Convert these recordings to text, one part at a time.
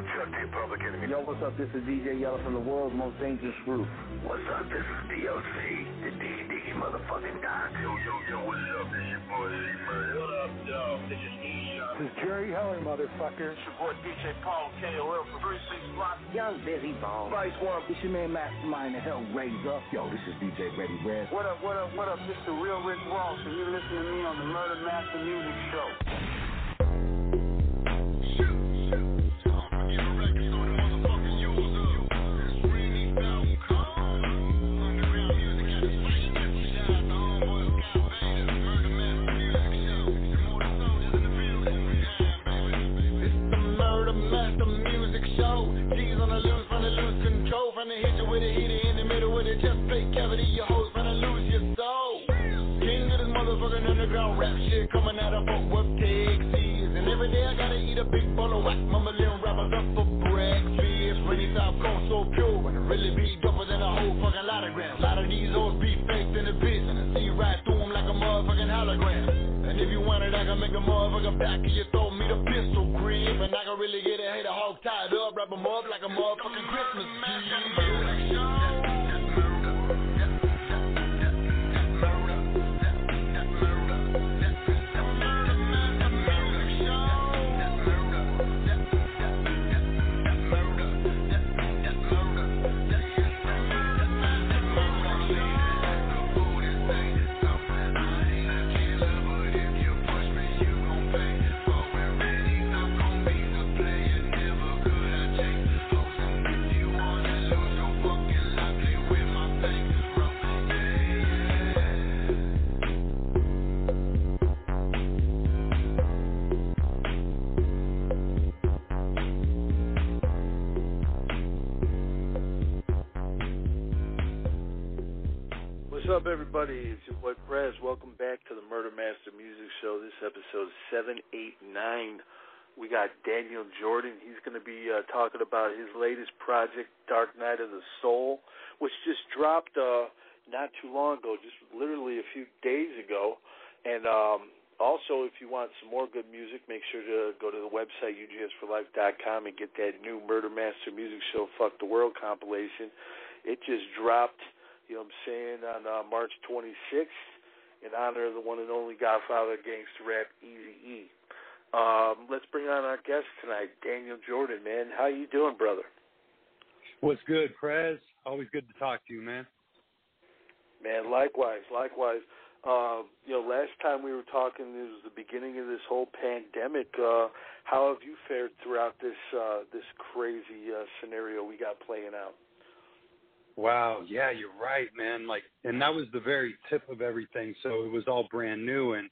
up, Chuck D, Public Enemy. Yo, what's up? This is DJ Yella from the world's most dangerous group. What's up? This is DOC, the Diggy Diggy motherfucking Doc. Yo, yo, yo, what's up? This your boy, C-Murder. What up, yo? This is E-Shot. This is Jerry Heller, motherfucker. It's your boy DJ Paul KOL from 36 Block. Young Bizzy Bone. Vice One. It's your man Mastermind, the Hellraiser. Yo, this is DJ Ready Red. What up, what up, what up? This the real Rick Ross, and you're listening to me on the Murder Master Music Show. And every day I gotta eat a big bowl of whack. Mumbling rappers up for breakfast. Rainy South Coast so pure and it really be doper than a whole fucking lot of grams. A lot of these hoes be faked in the bitch and I see right through them like a motherfucking hologram. And if you want it, I can make a motherfucker back of your throat, me the pistol grip. And I can really get a hater hog tied up, wrap 'em up like a motherfucking Christmas everybody? It's your boy Prez. Welcome back to the Murder Master Music Show. This episode is 789. We got Daniel Jordan. He's going to be uh, talking about his latest project, Dark Night of the Soul, which just dropped uh, not too long ago, just literally a few days ago. And um, also, if you want some more good music, make sure to go to the website, ugsforlife.com, and get that new Murder Master Music Show Fuck the World compilation. It just dropped you know what I'm saying, on uh, March 26th in honor of the one and only Godfather of gangster rap, Easy E. Um, let's bring on our guest tonight, Daniel Jordan. Man, how you doing, brother? What's good, Prez? Always good to talk to you, man. Man, likewise, likewise. Uh, you know, last time we were talking, it was the beginning of this whole pandemic. Uh, how have you fared throughout this uh, this crazy uh, scenario we got playing out? Wow, yeah, you're right, man. Like, and that was the very tip of everything. So it was all brand new, and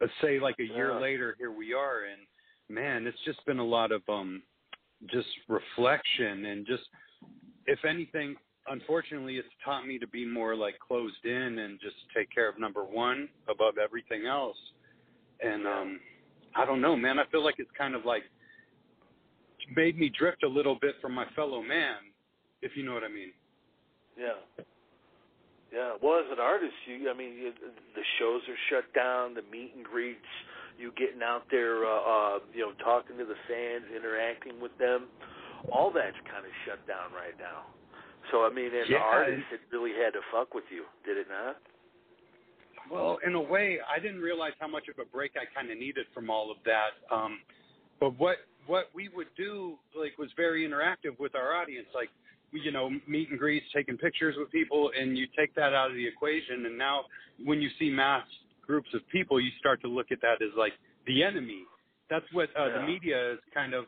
let's say like a year Yeah. later, here we are, and man, it's just been a lot of um, just reflection and just, if anything, unfortunately, it's taught me to be more like closed in and just take care of number one above everything else. And um, I don't know, man. I feel like it's kind of like made me drift a little bit from my fellow man, if you know what I mean. Yeah. Yeah. Well, as an artist, you, I mean, you, the shows are shut down, the meet and greets, you getting out there, uh, uh, you know, talking to the fans, interacting with them, all that's kind of shut down right now. So, I mean, as an artist, it really had to fuck with you, did it not? Well, in a way, I didn't realize how much of a break I kind of needed from all of that. Um, but what what we would do like was very interactive with our audience. Like, you know, meet and greets, taking pictures with people, and you take that out of the equation. And now, when you see mass groups of people, you start to look at that as like the enemy. That's what uh, the media has kind of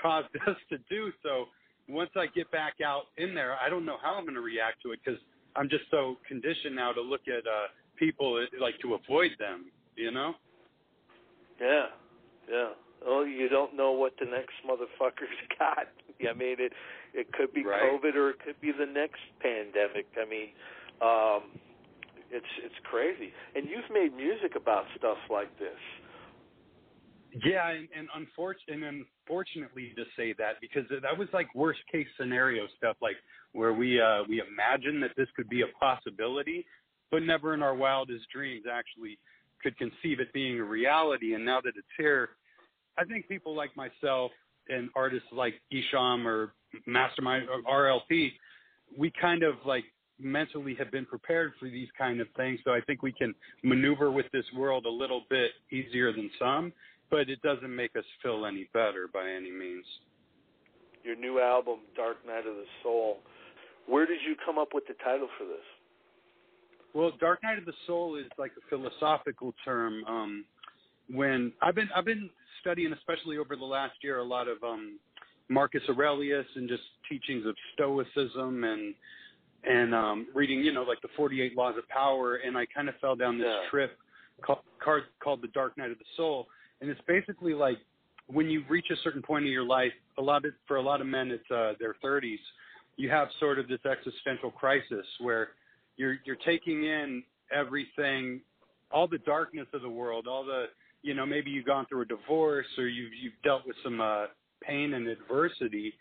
caused us to do. So once I get back out in there, I don't know how I'm going to react to it because I'm just so conditioned now to look at uh, people like to avoid them. You know? Yeah. Yeah. Oh, you don't know what the next motherfucker's got. I mean, it it could be Right. COVID or it could be the next pandemic. I mean, um, it's it's crazy. And you've made music about stuff like this. Yeah, and, and unfortunately, and unfortunately to say that because that was like worst case scenario stuff, like where we uh, we imagined that this could be a possibility, but never in our wildest dreams actually could conceive it being a reality. And now that it's here, I think people like myself and artists like Isham or Mastermind or RLP, we kind of like mentally have been prepared for these kind of things. So I think we can maneuver with this world a little bit easier than some, but it doesn't make us feel any better by any means. Your new album, Dark Night of the Soul. Where did you come up with the title for this? Well, Dark Night of the Soul is like a philosophical term. Um, when I've been I've been studying, especially over the last year, a lot of um, Marcus Aurelius and just teachings of Stoicism and and um, reading, you know, like the 48 Laws of Power, and I kind of fell down this Yeah. trip called, called called the Dark Night of the Soul, and it's basically like when you reach a certain point in your life, a lot of for a lot of men, it's uh, their 30s. You have sort of this existential crisis where you're you're taking in everything, all the darkness of the world, all the you know maybe you've gone through a divorce or you've you've dealt with some uh, pain and adversity,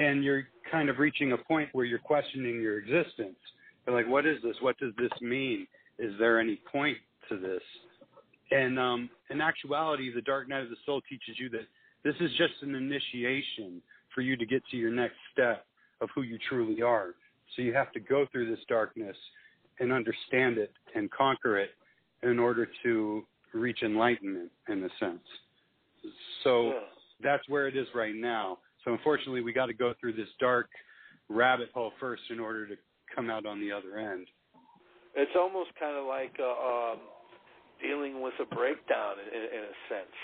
and you're kind of reaching a point where you're questioning your existence. You're like, what is this? What does this mean? Is there any point to this? And um, in actuality, the Dark Night of the Soul teaches you that this is just an initiation for you to get to your next step of who you truly are. So you have to go through this darkness and understand it and conquer it in order to reach enlightenment, in a sense. So Yeah. that's where it is right now. So unfortunately, we got to go through this dark rabbit hole first in order to come out on the other end. It's almost kind of like uh, um, dealing with a breakdown in, in, a sense.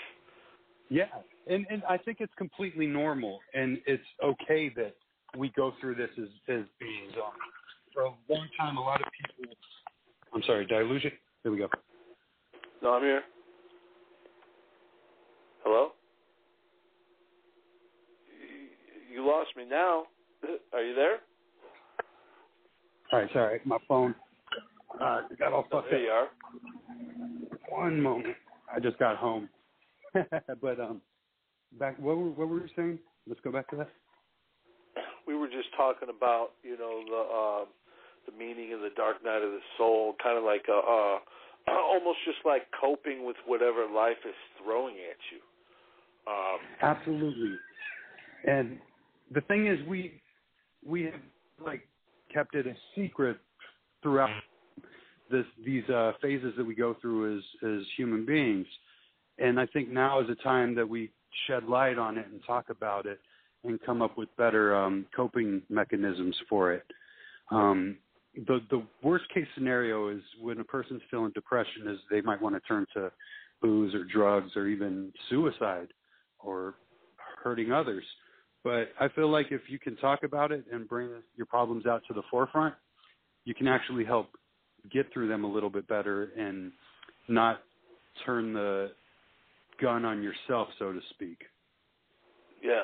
Yeah, and and I think it's completely normal, and it's okay that we go through this as as beings. Um, for a long time, a lot of people. I'm sorry, I? There we go. No, I'm here. Hello? You- You lost me now. Are you there? All right, sorry, my phone uh, got all fucked There you up. are. One moment, I just got home. but um, back. What were what were you saying? Let's go back to that. We were just talking about, you know, the uh, the meaning of the dark night of the soul, kind of like a, uh, almost just like coping with whatever life is throwing at you. Um, Absolutely. And the thing is, we we have like kept it a secret throughout this these uh, phases that we go through as as human beings. And I think now is a time that we shed light on it and talk about it and come up with better um, coping mechanisms for it. Um, the the worst case scenario is when a person's feeling depression is they might want to turn to booze or drugs or even suicide or hurting others. But I feel like if you can talk about it and bring your problems out to the forefront, you can actually help get through them a little bit better and not turn the gun on yourself, so to speak. Yeah,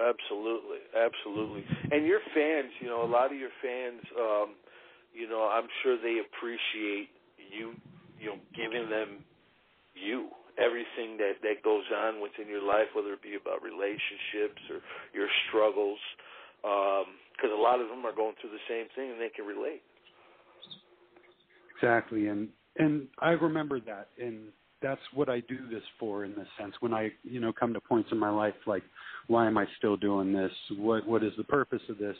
absolutely, absolutely. And your fans, you know, a lot of your fans, um, you know, I'm sure they appreciate you, you know, giving them you everything that that goes on within your life, whether it be about relationships or your struggles, because a lot of them are going through the same thing and they can relate. Exactly, and and I remember that, and that's what I do this for in this sense. When I, you know, come to points in my life like, why am I still doing this? What what is the purpose of this?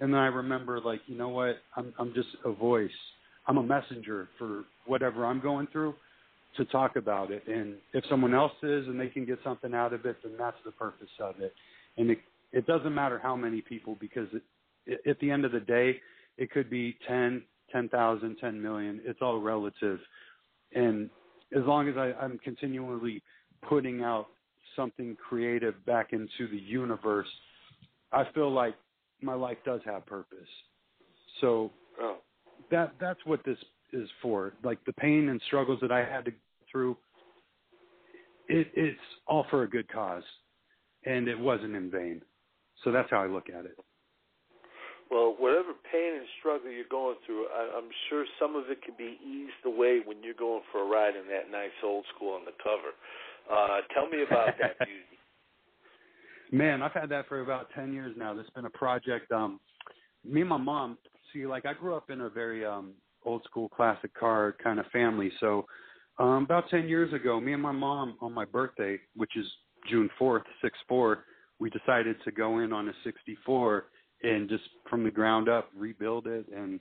And then I remember, like, you know what? I'm I'm just a voice. I'm a messenger for whatever I'm going through to talk about it. And if someone else is and they can get something out of it, then that's the purpose of it. And it it doesn't matter how many people because it, it, at the end of the day, it could be 10, 10,000, 10 million. It's all relative. And as long as I, I'm continually putting out something creative back into the universe, I feel like my life does have purpose. So Oh, that that's what this is for. Like the pain and struggles that I had to go through, it, it's all for a good cause, and it wasn't in vain. So that's how I look at it. Well, whatever pain and struggle you're going through, I, I'm sure some of it can be eased away when you're going for a ride in that nice old school on the cover. Uh, tell me about that music. Man, I've had that for about ten years now. That's been a project. Um, me and my mom. See, like I grew up in a very um, old school classic car kind of family. So um, about ten years ago, me and my mom on my birthday, which is June 4th, 6-4, we decided to go in on a 64 and just from the ground up rebuild it and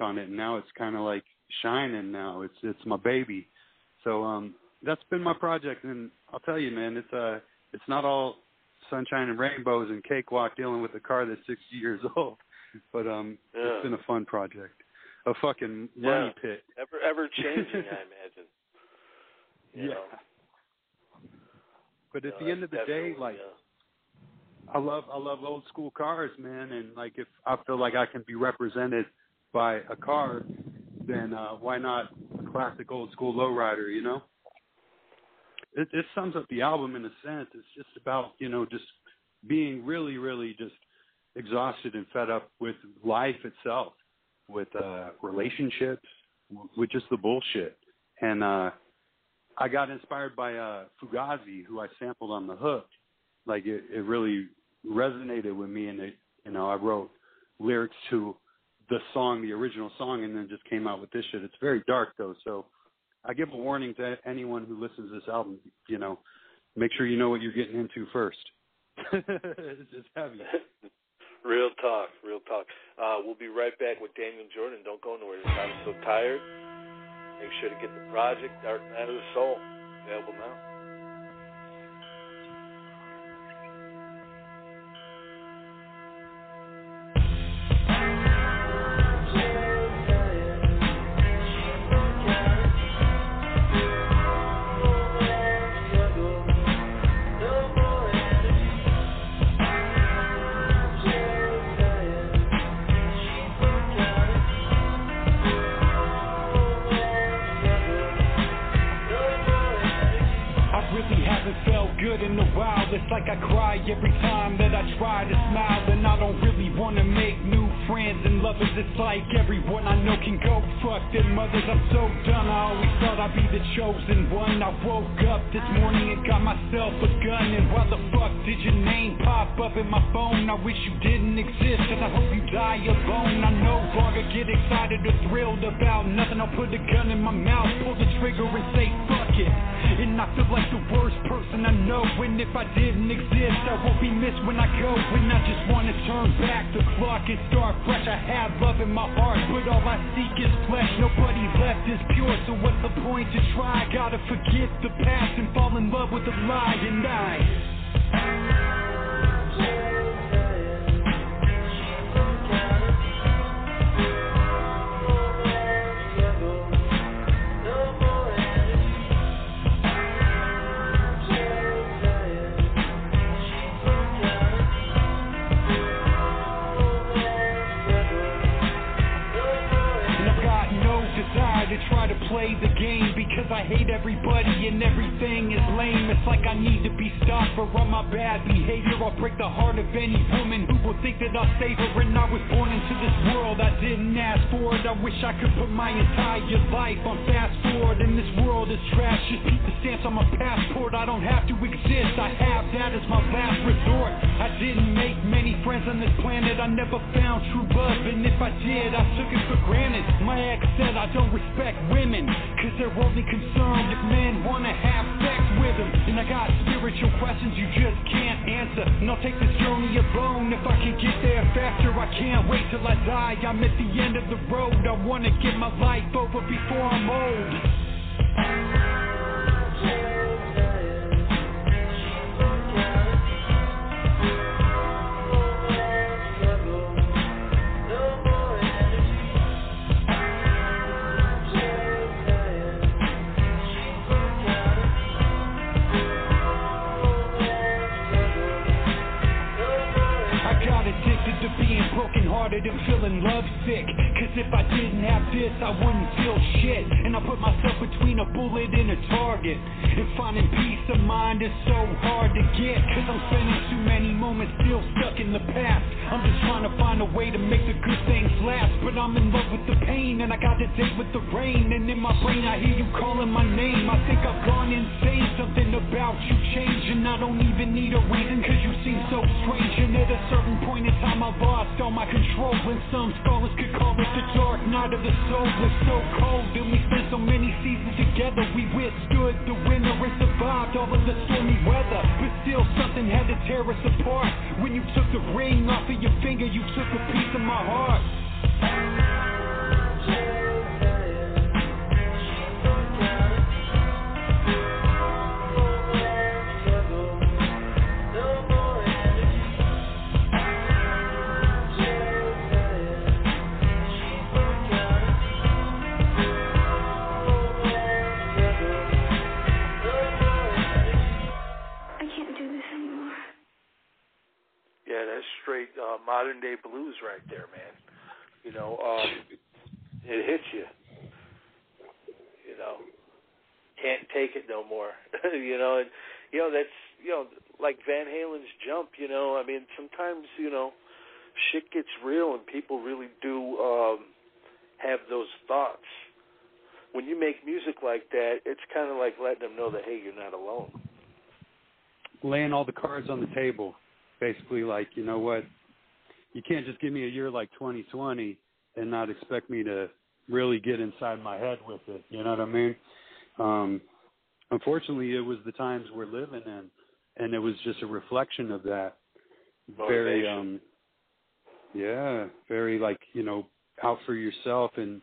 on it. And now it's kind of like shining now. It's it's my baby. So um that's been my project and I'll tell you man, it's uh it's not all sunshine and rainbows and cakewalk dealing with a car that's 60 years old. But um Yeah. it's been a fun project. A fucking money Yeah. pit. Ever ever changing, I imagine. You Yeah. know? But at No, the end of the day, like yeah. I love I love old school cars, man, and like if I feel like I can be represented by a car, then uh why not a classic old school lowrider, you know? It it sums up the album in a sense. It's just about, you know, just being really, really just exhausted and fed up with life itself, with uh relationships, with just the bullshit. And uh I got inspired by uh Fugazi, who I sampled on the hook like it, it really resonated with me and it you know i wrote lyrics to the song the original song and then just came out with this shit it's very dark though so i give a warning to anyone who listens to this album you know make sure you know what you're getting into first it's just heavy real talk, real talk. Uh, we'll be right back with Daniel Jordan. Don't go nowhere. Time so tired. Make sure to get the project Dark Night of the Soul available now. I feel like the worst person I know. And if I didn't exist, I won't be missed when I go. And I just wanna turn back the clock and start fresh. I have love in my heart, but all I seek is flesh. Nobody left is pure, so what's the point to try? Gotta forget the past and fall in love with the lie. And I. play the game because I hate everybody and everything is lame. It's like I need to be stopped for all my bad behavior. I'll break the heart of any woman who will think that I'll save her. And I was born into this world, I didn't ask for it. I wish I could put my entire life on fast forward. And this world is trash, just keep the stamps on my passport. I don't have to exist, I have that as my last resort. I didn't make many friends on this planet, I never found true love. And if I did, I took it for granted. My ex said I don't respect women, cause they're only concerned if men wanna have sex with them. And I got spiritual questions you just can't answer. And I'll take this journey alone if I can get there faster. I can't wait till I die, I'm at the end of the road. I wanna get my life over before I'm old. Brokenhearted and feeling lovesick. Cause if I didn't have this, I wouldn't feel shit. And I put myself between a bullet and a target. And finding peace of mind is so hard to get. Cause I'm spending too many moments still stuck in the past. I'm just trying to find a way to make the good things last. But I'm in love with the pain, and I got to date with the rain. And in my brain, I hear you calling my name. I think I've gone insane. Something about you changed, and I don't even need a reason. Cause you seem so strange. And at a certain point in time, I lost all my control when some scholars could call it the dark night of the soul was so cold and we spent so many seasons together. We withstood the winter and survived all of the stormy weather. But still something had to tear us apart. When you took the ring off of your finger you took a piece of my heart I mean sometimes you know shit gets real and people really do um, have those thoughts. When you make music like that, it's kind of like letting them know that hey, you're not alone. laying all the cards on the table. Basically, like, you know what? You can't just give me a year like 2020 and not expect me to really get inside my head with it. You know what I mean? Um, unfortunately, it was the times we're living in, and it was just a reflection of that. Very, um, yeah, very like you know, out for yourself and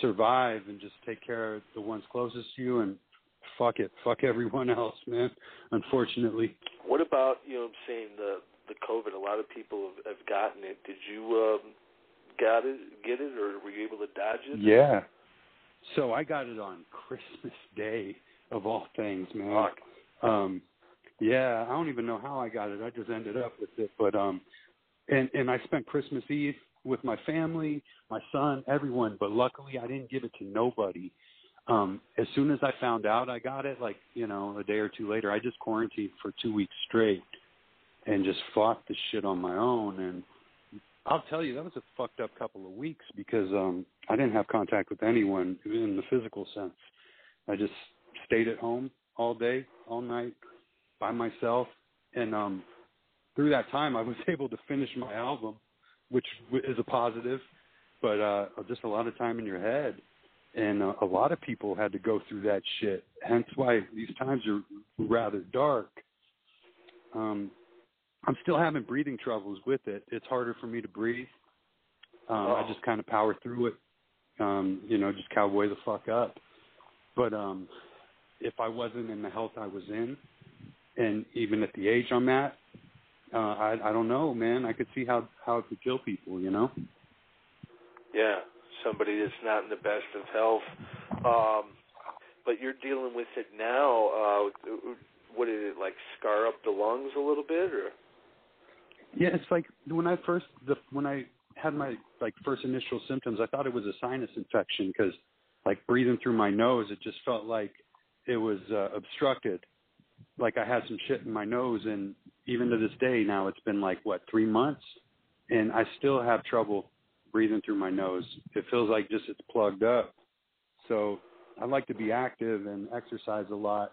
survive and just take care of the ones closest to you and fuck it, fuck everyone else, man. Unfortunately. What about you know what I'm saying the the COVID? A lot of people have, have gotten it. Did you um, got it, get it, or were you able to dodge it? Yeah. So I got it on Christmas Day of all things, man. Fuck. Um yeah, I don't even know how I got it. I just ended up with it. But um and and I spent Christmas Eve with my family, my son, everyone, but luckily I didn't give it to nobody. Um as soon as I found out I got it, like, you know, a day or two later, I just quarantined for 2 weeks straight and just fought the shit on my own and I'll tell you that was a fucked up couple of weeks because um I didn't have contact with anyone in the physical sense. I just stayed at home all day, all night by myself and um through that time I was able to finish my album, which w- is a positive, but uh just a lot of time in your head. And uh, a lot of people had to go through that shit. Hence why these times are rather dark. Um I'm still having breathing troubles with it. It's harder for me to breathe. Um, I Oh. just kind of power through it. Um, you know, just cowboy the fuck up. But um, if I wasn't in the health I was in, and even at the age I'm at, uh, I I don't know, man. I could see how how it could kill people. You know. Yeah, somebody that's not in the best of health. Um, but you're dealing with it now. Uh, what did it like? Scar up the lungs a little bit, or? Yeah, it's like when I first the when I had my like first initial symptoms, I thought it was a sinus infection because like breathing through my nose, it just felt like it was uh, obstructed, like I had some shit in my nose. And even to this day, now it's been like what three months, and I still have trouble breathing through my nose. It feels like just it's plugged up. So I like to be active and exercise a lot,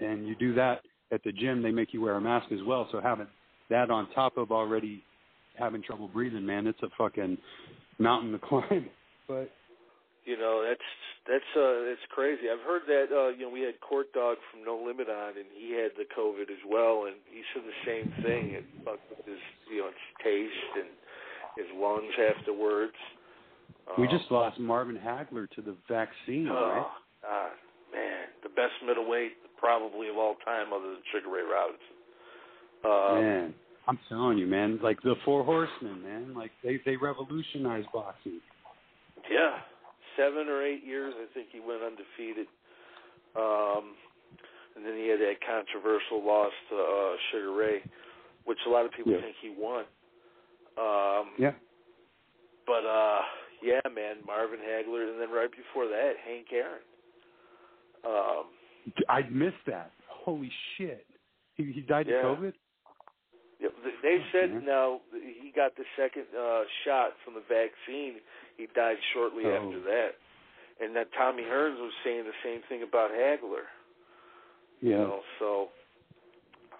and you do that at the gym. They make you wear a mask as well. So having that on top of already having trouble breathing, man, it's a fucking mountain to climb. But You know, that's that's uh that's crazy. I've heard that uh you know, we had Court Dog from No Limit on and he had the COVID as well and he said the same thing. It fucked with his you know, his taste and his lungs afterwards. we Um, just lost Marvin Hagler to the vaccine, right? Oh, God, man, the best middleweight probably of all time, other than Sugar Ray Robinson. Um, man, I'm telling you, man, like the Four Horsemen, man, like they they revolutionized boxing. Yeah, seven or eight years, I think he went undefeated. Um, and then he had that controversial loss to uh, Sugar Ray, which a lot of people Yeah. think he won. Um, Yeah, But uh, yeah, man, Marvin Hagler, and then right before that, Hank Aaron. Um, I missed that. Holy shit, he he died Yeah. of COVID. They said Mhm. now he got the second uh, shot from the vaccine. He died shortly Oh. after that, and that Tommy Hearns was saying the same thing about Hagler. You Yeah, know, so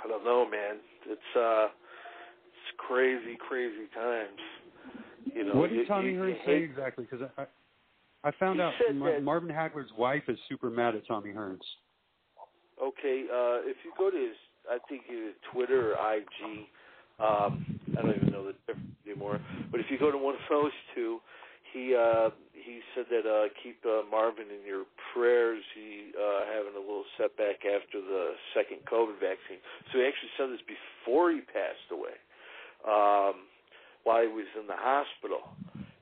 I don't know, man. It's uh, it's crazy, crazy times. You know, what did Tommy you, Hearns you say exactly? Because I, I found out Mar- Marvin Hagler's wife is super mad at Tommy Hearns. Okay, uh, if you go to his, I think his Twitter or IG, um, I don't even know the difference anymore. But if you go to one of those two, he uh, he said that uh, keep uh, Marvin in your prayers. He uh, having a little setback after the second COVID vaccine. So he actually said this before he passed away, um, while he was in the hospital,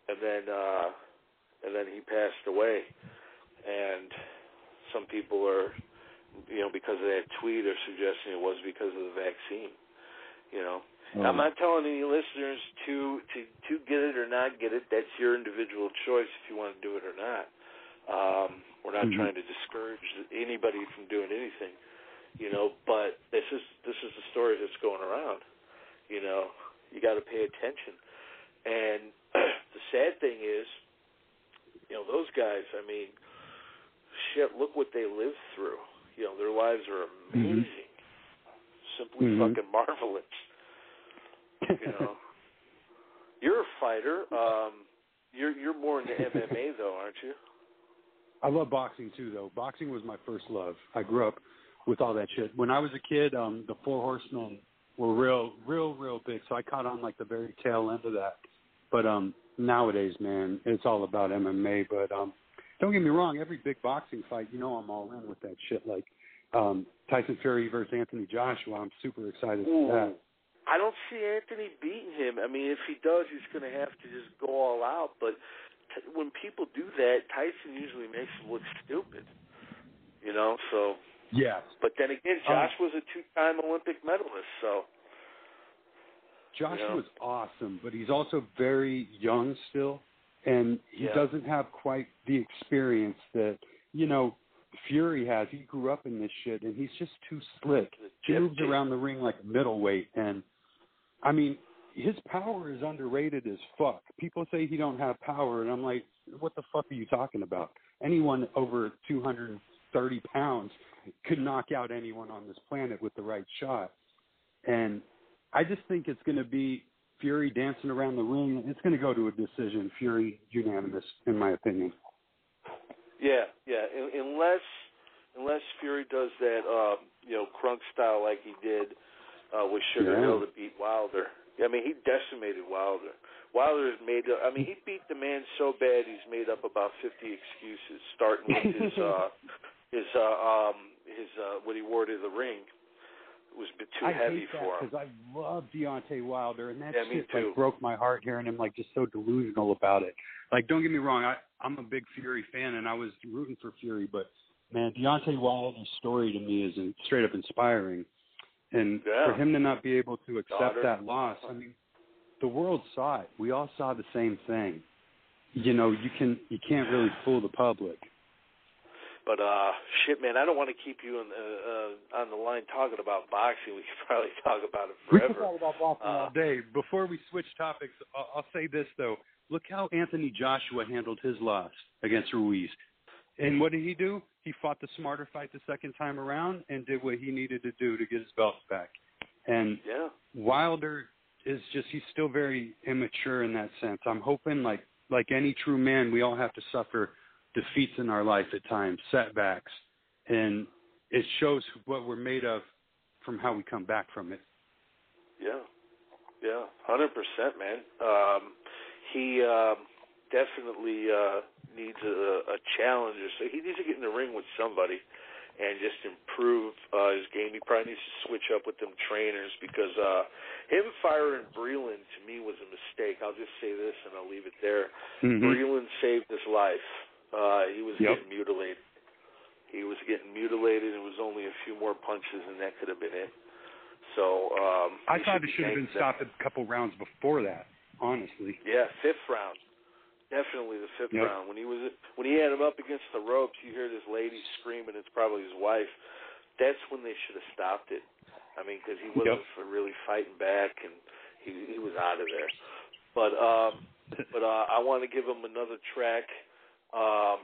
and then uh, and then he passed away. And some people are you know, because of that tweet or suggesting it was because of the vaccine. You know, I'm not telling any listeners to to to get it or not get it. That's your individual choice if you want to do it or not. Um, we're not Mhm. trying to discourage anybody from doing anything. You know, but this is this is the story that's going around. You know, you got to pay attention. And the sad thing is, you know, those guys. I mean, shit. Look what they lived through. You know, their lives are amazing, simply Mhm. fucking marvelous. You know, you're a fighter. Um, you're you're more into MMA though, aren't you? I love boxing too, though. Boxing was my first love. I grew up with all that shit. When I was a kid, um, the Four Horsemen were real, real, real big. So I caught on like the very tail end of that. But um, nowadays, man, it's all about MMA. But um, don't get me wrong. Every big boxing fight, you know, I'm all in with that shit. Like um, Tyson Fury versus Anthony Joshua. I'm super excited for that. I don't see Anthony beating him. I mean, if he does, he's going to have to just go all out. But t- when people do that, Tyson usually makes them look stupid. You know, so. yeah. But then again, Um, Josh was a two-time Olympic medalist, so. Josh was awesome, but he's also very young still, and he Yeah. doesn't have quite the experience that you know Fury has. He grew up in this shit, and he's just too slick. He moves around the ring like a middleweight, and I mean, his power is underrated as fuck. People say he don't have power, and I'm like, what the fuck are you talking about? Anyone over 230 pounds could knock out anyone on this planet with the right shot. And I just think it's going to be Fury dancing around the ring. It's going to go to a decision. Fury unanimous, in my opinion. Yeah, yeah. Unless unless Fury does that, uh, you know, Kronk style like he did uh, with Sugar Yeah. Hill to beat Wilder. I mean, he decimated Wilder. Wilder has made. I mean, he beat the man so bad he's made up about fifty excuses, starting with his uh, his uh, um, his uh, what he wore to the ring was a bit too I heavy hate for that him. because I love Deontay Wilder, and that Yeah, shit like broke my heart hearing him like just so delusional about it. Like, don't get me wrong, I I'm a big Fury fan, and I was rooting for Fury, but man, Deontay Wilder's story to me is in- straight up inspiring, and Yeah. for him to not be able to accept Daughter. that loss, I mean, the world saw it. We all saw the same thing. You know, you can you can't really fool the public. But uh, shit, man, I don't want to keep you on the uh, on the line talking about boxing. We could probably talk about it forever. We could talk about boxing Uh, all day. Before we switch topics, I'll, I'll say this though: look how Anthony Joshua handled his loss against Ruiz. And what did he do? He fought the smarter fight the second time around and did what he needed to do to get his belts back. And Yeah. Wilder is just he's still very immature in that sense. I'm hoping like like any true man, we all have to suffer defeats in our life at times, setbacks. And it shows what we're made of from how we come back from it. Yeah, yeah, hundred percent, man. Um, he um, definitely uh, needs a, a challenge. So he needs to get in the ring with somebody and just improve uh, his game. He probably needs to switch up with them trainers because uh, him firing Breland to me was a mistake. I'll just say this and I'll leave it there. Mhm. Breland saved his life. Uh, he was Yep. getting mutilated. He was getting mutilated. It was only a few more punches, and that could have been it. So um, I thought be it should have been stopped a couple rounds before that, honestly. Yeah, fifth round. Definitely the fifth Yep. round. When he was when he had him up against the ropes, you hear this lady screaming. It's probably his wife. That's when they should have stopped it. I mean, because he wasn't Yep. for really fighting back, and he he was out of there. But um, but uh, I want to give him another track um,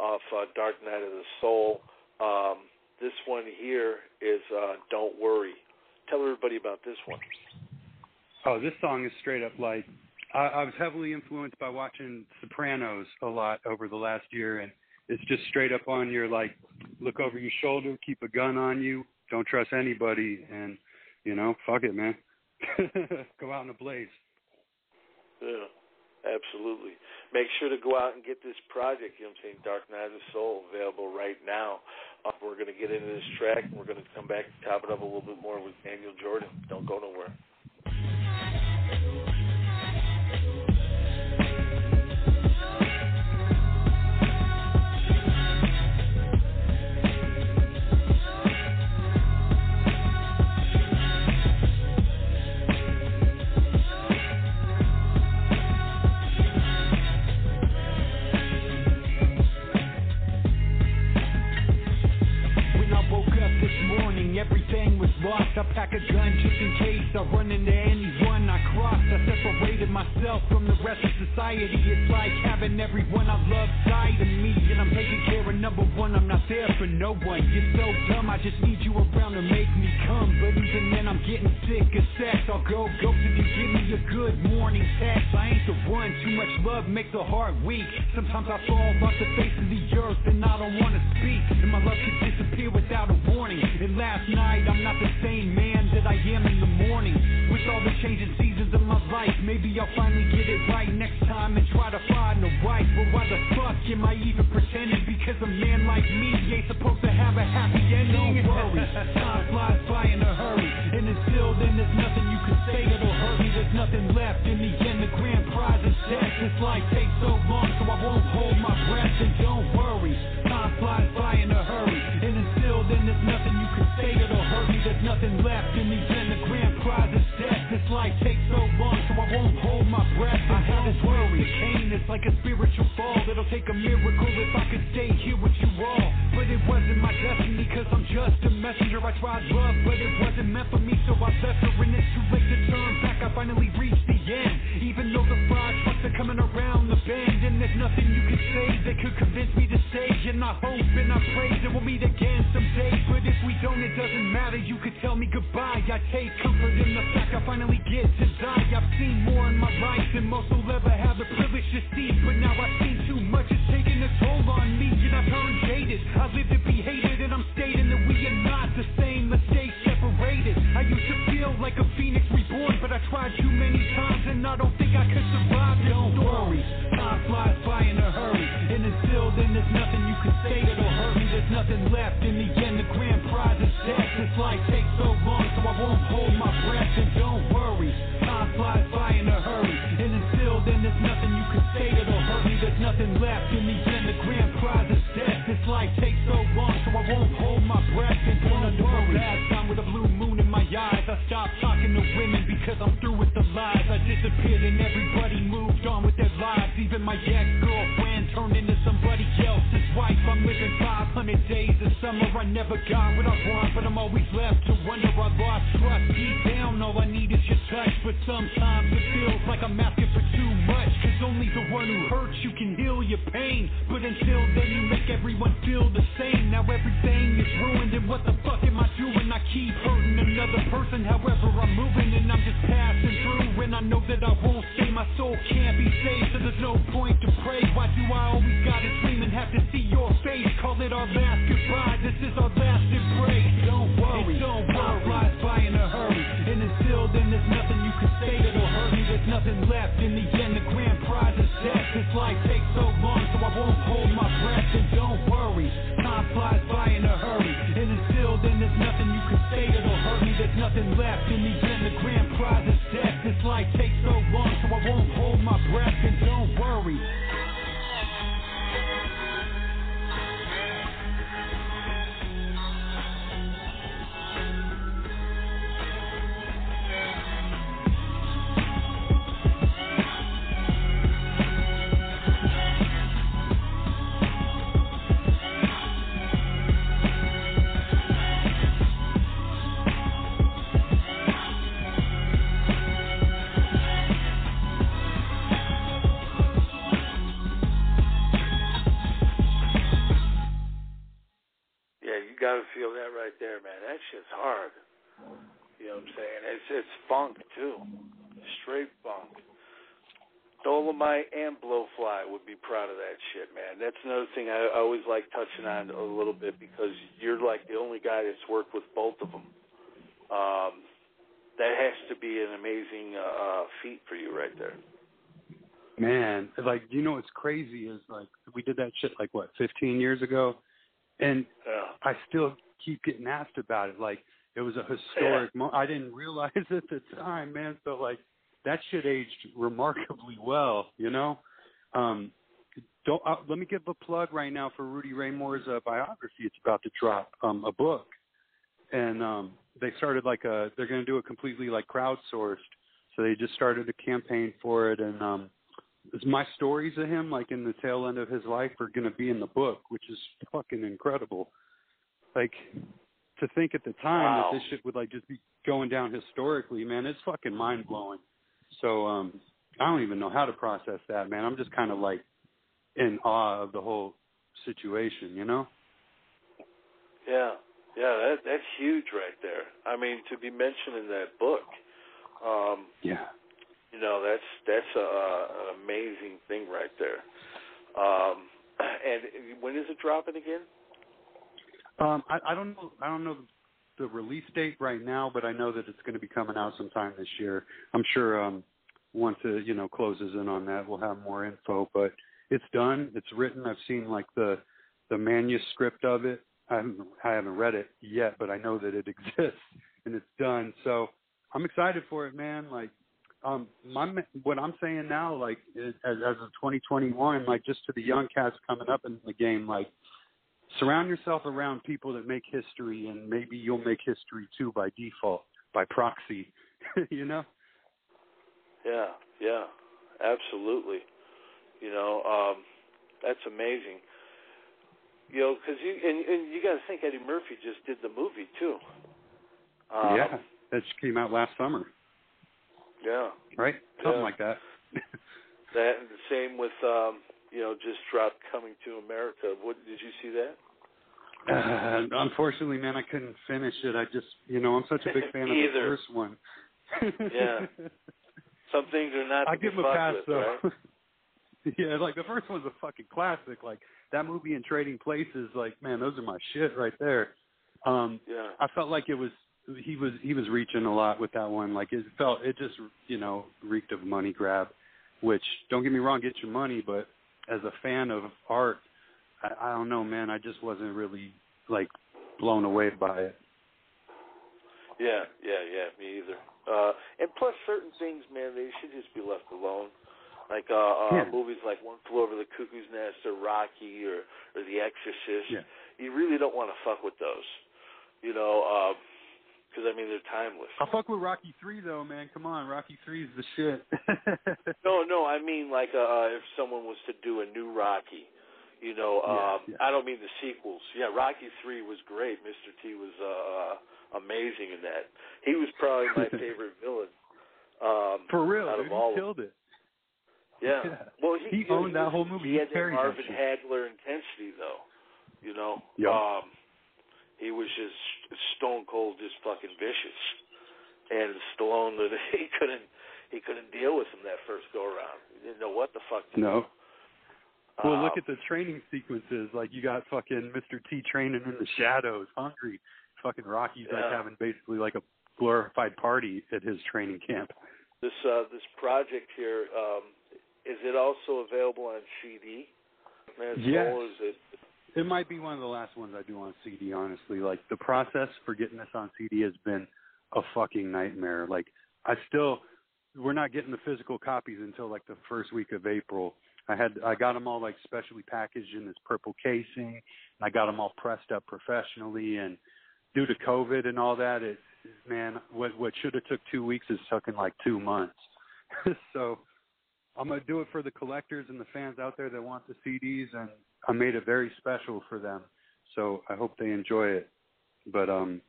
off uh, Dark Night of the Soul. Um, this one here is uh, "Don't Worry." Tell everybody about this one. Oh, this song is straight up like I, I was heavily influenced by watching Sopranos a lot over the last year, and it's just straight up on your like look over your shoulder, keep a gun on you, don't trust anybody, and you know, fuck it, man, go out in a blaze. Yeah, absolutely. Make sure to go out and get this project. You know what I'm saying? Dark Night of the Soul available right now. Uh, we're going to get into this track, and we're going to come back and top it up a little bit more with Daniel Jordan. Don't go nowhere. Sometimes I fall off the face of the earth and I don't wanna speak. And my love could disappear without a warning. And last night, I'm not the same man that I am in the morning. With all the changing seasons of my life, maybe I'll finally get it right next time and try to find a wife. But why the fuck am I even pretending? Because a man like me ain't supposed to have a happy ending. Don't worry, time flies by in a hurry. And until then, there's nothing you can say that'll hurt me. There's nothing left. In the like a spiritual fall. It'll take a miracle if I could stay here with you all. But it wasn't my destiny, cause I'm just a messenger. I tried love, but it wasn't meant for me, so I left her. And it's too late to turn back. I finally reached the end. Even though the five trucks are coming around the bend, and there's nothing you can say that could convince me to stay. And I hope and I pray that we'll meet again someday. But if we don't, it doesn't matter. You could tell me goodbye. I take comfort in the fact I finally get to die. I've seen more in my life than most will ever have the to see. But now I've seen too much. It's taking a toll on me, and I've turned jaded. I live to be hated, and I'm stating that we are not the same. Mistakes separated. I used to feel like a phoenix reborn, but I tried too many times, and I don't think I could survive Don't story. Time flies by in a hurry, and until then, there's nothing you can say that'll hurt me. There's nothing left. In I never got what I want, but I'm always left to wonder. I lost trust deep down. All I need is your touch, but sometimes it feels like I'm asking for too much. Cause only the one who hurts you can There's nothing left. In the end, the grand prize is death. This life takes so long, so I won't hold my breath. And don't worry. It's funk too. straight funk. Dolomite and Blowfly would be proud of that shit, man. That's another thing I, I always like touching on a little bit because you're like the only guy that's worked with both of them. Um, that has to be an amazing uh, uh, feat for you right there. Man, like you know what's crazy is like we did that shit like what 15 years ago, and Yeah. I still keep getting asked about it. Like it was a historic. Mo- I didn't realize at the time, man. So like that shit aged remarkably well, you know. Um, don't uh, let me give a plug right now for Rudy Ray Moore's uh, biography. It's about to drop um, a book, and um, they started like a. They're going to do it completely like crowdsourced. So they just started a campaign for it, and um, my stories of him, like in the tail end of his life, are going to be in the book, which is fucking incredible. Like to think at the time Wow. that this shit would like just be going down historically, man, it's fucking mind blowing. So um I don't even know how to process that, man. I'm just kind of like in awe of the whole situation, you know? Yeah, yeah, that that's huge right there. I mean, to be mentioned in that book, um, Yeah. you know, that's that's a, a, an amazing thing right there. Um, and when is it dropping again? Um I, I don't know I don't know the release date right now, but I know that it's going to be coming out sometime this year. I'm sure um once it, you know, closes in on that, we'll have more info, but it's done. It's written. I've seen like the the manuscript of it. I haven't, I haven't read it yet, but I know that it exists and it's done. So I'm excited for it, man. Like, um, my what I'm saying now, like as as of 2021, like just to the young cats coming up in the game, like surround yourself around people that make history, and maybe you'll make history too by default, by proxy. you know? Yeah, yeah, absolutely. You know, um, that's amazing. You know, because you and, and you got to think Eddie Murphy just did the movie too. Um, yeah, that just came out last summer, yeah. right? Something Yeah. like that. That and the same with um, you know, just dropped Coming to America. What did you see that? Uh, unfortunately, man, I couldn't finish it. I just, you know, I'm such a big fan of the first one. Yeah. Some things are not I give him a pass with, though. right? yeah, like the first one's a fucking classic. Like that movie and Trading Places, like man, those are my shit right there. Um, Yeah. I felt like it was he was he was reaching a lot with that one. Like it felt it just you know reeked of money grab. Which don't get me wrong, get your money, but as a fan of art, I, I don't know, man. I just wasn't really like blown away by it. Yeah, yeah, yeah, me either. Uh, and plus, certain things, man, they should just be left alone. Like uh, uh, Yeah. movies like One Flew Over the Cuckoo's Nest or Rocky or or The Exorcist. Yeah. You really don't want to fuck with those, you know, because I mean they're timeless. I fuck with Rocky three though, man. Come on, Rocky three is the shit. No, no, I mean like uh, if someone was to do a new Rocky, you know, um, Yeah, yeah. I don't mean the sequels. Yeah, Rocky three was great. Mr. T was uh, amazing in that. He was probably my favorite villain. Um, For real, out dude, of all he of killed it. Yeah. Yeah. Well, he, He owned that whole movie. He He had that Marvin. Hagler intensity, though. You know. Yeah. Um, he was just stone cold, just fucking vicious. And Stallone, that he couldn't, he couldn't deal with him that first go around. He didn't know what the fuck to No. do. Well, Um, look at the training sequences. Like you got fucking Mr. T training in the shadows, hungry. Fucking Rocky's like having basically like a glorified party at his training camp. this uh, this project here. Um, is it also available on CD? Man, Yes. Is it? It might be one of the last ones I do on CD, honestly. Like the process for getting this on CD has been a fucking nightmare. Like I still we're not getting the physical copies until like the first week of April. I had I got them all like specially packaged in this purple casing. And I got them all pressed up professionally and due to COVID and all that, it man, what what should have took 2 weeks is taking like 2 months. so I'm gonna do it for the collectors and the fans out there that want the CDs, and I made it very special for them. So I hope they enjoy it. But um,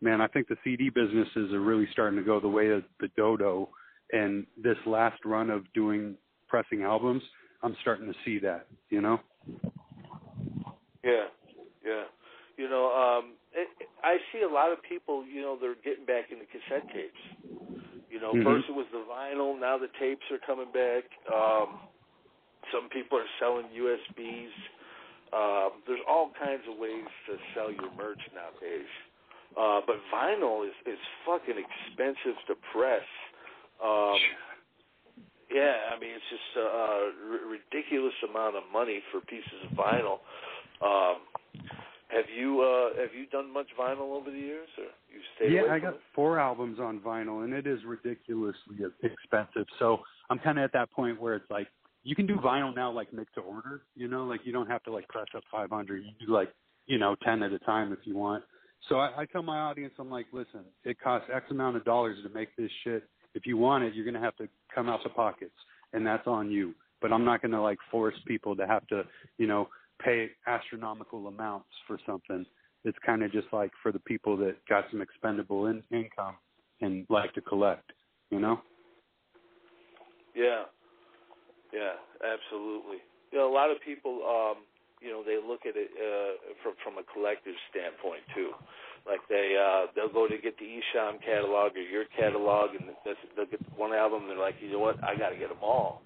man, I think the CD businesses are really starting to go the way of the dodo. And this last run of doing pressing albums, I'm starting to see that. You know? Yeah, yeah. You know, um, it, I see a lot of people. You know, they're getting back into cassette tapes. You know, Mhm. first it was the vinyl. vinyl. Now the tapes are coming back. Um, some people are selling USBs. Um, there's all kinds of ways to sell your merch nowadays. Uh, but vinyl is is fucking expensive to press. Um, yeah, I mean it's just a, a r- ridiculous amount of money for pieces of vinyl. Um, have you uh, have you done much vinyl over the years, or you stayed yeah, I got it? four albums on vinyl, and it is ridiculously expensive. So I'm kind of at that point where it's like you can do vinyl now, like make to order. You know, like you don't have to like press up 500. You do like you know 10 at a time if you want. So I, I tell my audience, I'm like, listen, it costs X amount of dollars to make this shit. If you want it, you're gonna have to come out the pockets, and that's on you. But I'm not gonna like force people to have to, you know, pay astronomical amounts for something. It's kind of just like for the people that got some expendable in, income and like to collect, you know. Yeah, yeah, absolutely. You know, a lot of people, um, you know, they look at it uh, from from a collector's standpoint too. Like they uh, they'll go to get the Esham catalog or your catalog, and that's, they'll get one album. And they're like, you know what, I got to get them all.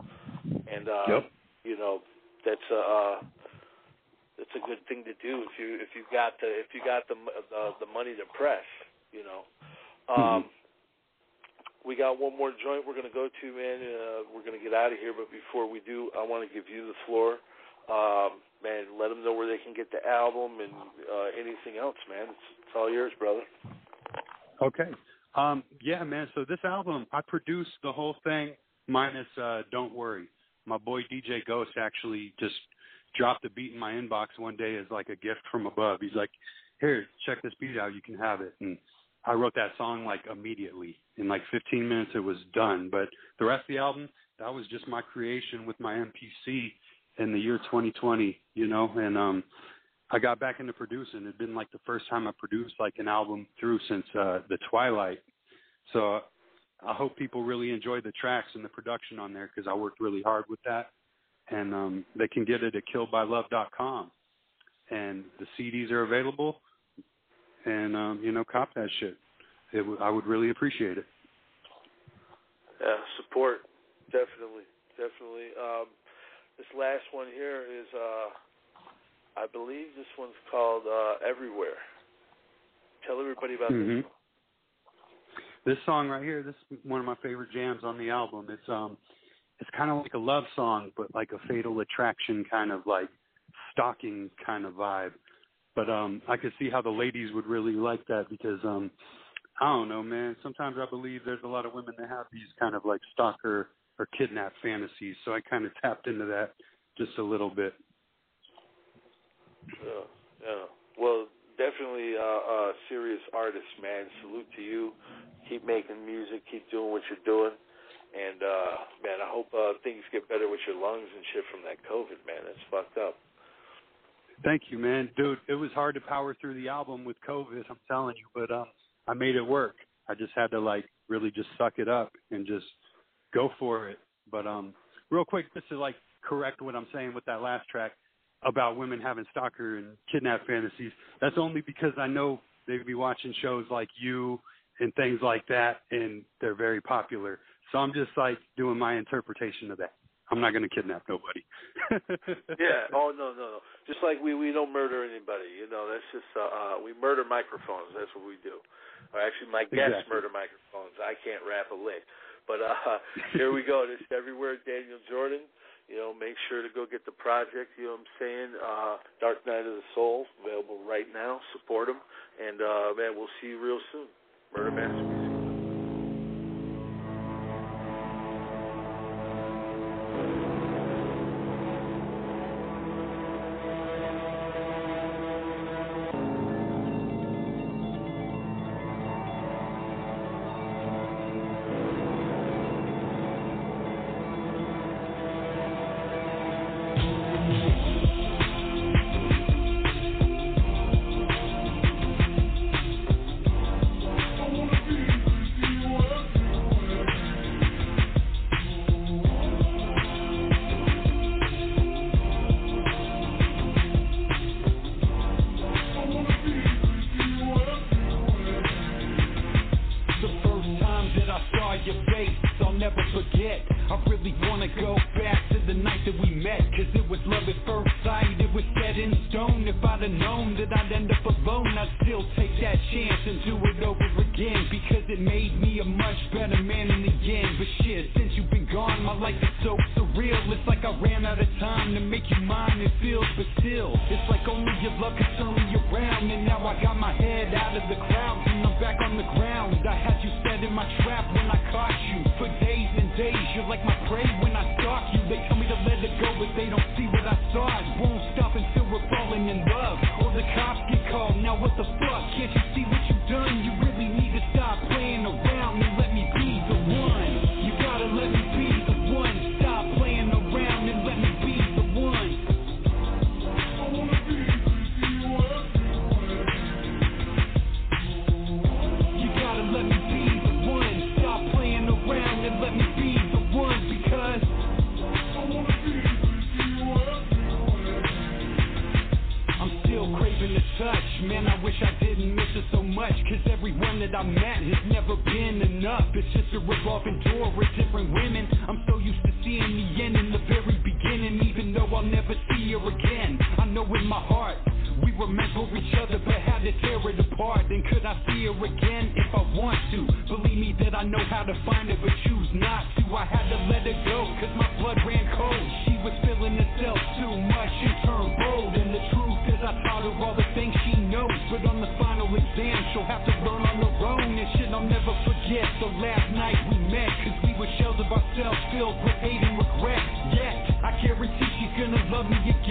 And uh, Yep. you know, that's a uh, that's a good thing to do if you if you got the if you got the the, the money to press. You know. Um, we got one more joint we're going to go to, man. Uh, we're going to get out of here, but before we do, I want to give you the floor. Um, man, let them know where they can get the album and uh, anything else, man. It's, it's all yours, brother. Okay. Um, yeah, man. So this album, I produced the whole thing minus uh, "Don't Worry." My boy DJ Ghost actually just dropped a beat in my inbox one day as like a gift from above. He's like, "Here, check this beat out. You can have it." And I wrote that song like immediately. In like 15 minutes, it was done. But the rest of the album, that was just my creation with my MPC in the year 2020. You know, and um, I got back into producing. It'd been like the first time I produced like an album through since uh, the Twilight. So I hope people really enjoy the tracks and the production on there because I worked really hard with that. And um, they can get it at killedbylove.com. And the CDs are available. And um, you know, cop that shit. It w- I would really appreciate it. Yeah, support, definitely, definitely. Um, this last one here is, uh, I believe this one's called uh, "Everywhere." Tell everybody about Mhm. this. One. This song right here, this is one of my favorite jams on the album. It's um it's kind of like a love song, but like a fatal attraction kind of like stalking kind of vibe. But um I could see how the ladies would really like that because um I don't know, man. Sometimes I believe there's a lot of women that have these kind of like stalker or kidnap fantasies. So I kind of tapped into that just a little bit. Yeah, yeah. Well, definitely uh, uh, serious artist, man. Salute to you. Keep making music. Keep doing what you're doing. And uh, man, I hope uh, things get better with your lungs and shit from that COVID, man. That's fucked up. Thank you, man. Dude, it was hard to power through the album with COVID, I'm telling you, but um I made it work. I just had to like really just suck it up and just go for it. But um real quick just to like correct what I'm saying with that last track about women having stalker and kidnap fantasies. That's only because I know they'd be watching shows like you and things like that and they're very popular. So I'm just like doing my interpretation of that. I'm not going to kidnap nobody. Yeah. Oh no, no, no. Just like we we don't murder anybody. You know, that's just uh, uh we murder microphones. That's what we do. Or actually, my guests Exactly. murder microphones. I can't rap a lick. But uh here we go. This everywhere. Daniel Jordan. You know, make sure to go get the project. You know what I'm saying? Uh, Dark Night of the Soul available right now. Support them, and uh, man, we'll see you real soon. Murder Master better man in the end. But shit, since you've been gone, my life is so surreal. It's like I ran out of time to make you mine. It feels, but still, it's like only your love can turn me around. And now I got my head out of the clouds and I'm back on the ground. I had you set in my trap when I caught you. For days and days, you're like my prey when I stalk you. They tell me to let it go, but they don't see what I saw. It won't stop until we're falling in love. Or the cops get called. Now what the fuck? Can't you much. Cause everyone that I met has never been enough. It's just a revolving door with different women. I'm so used to seeing the end in the very beginning, even though I'll never see her again. I know in my heart we were meant for each other, but had to tear it apart. Then could I see her again if I want to? Believe me that I know how to find her, but choose not to. I had to let her go, cause my But on the final exam, she'll have to learn on her own. And shit, I'll never forget the last night we met. Cause we were shells of ourselves filled with hate and regret. Yet, I guarantee she's gonna love me again.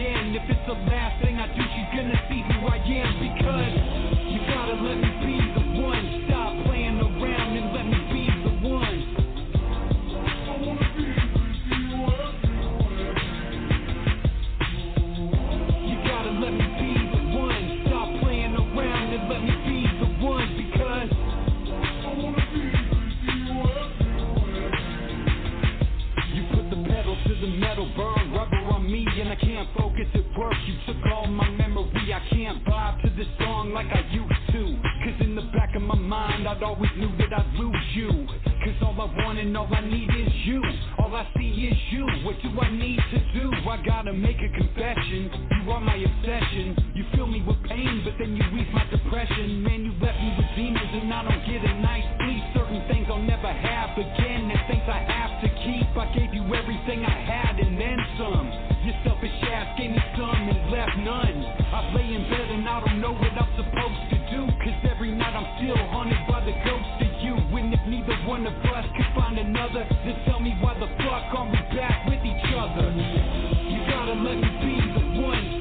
Us could find another, then tell me why the fuck are we back with each other? You gotta let me be the one.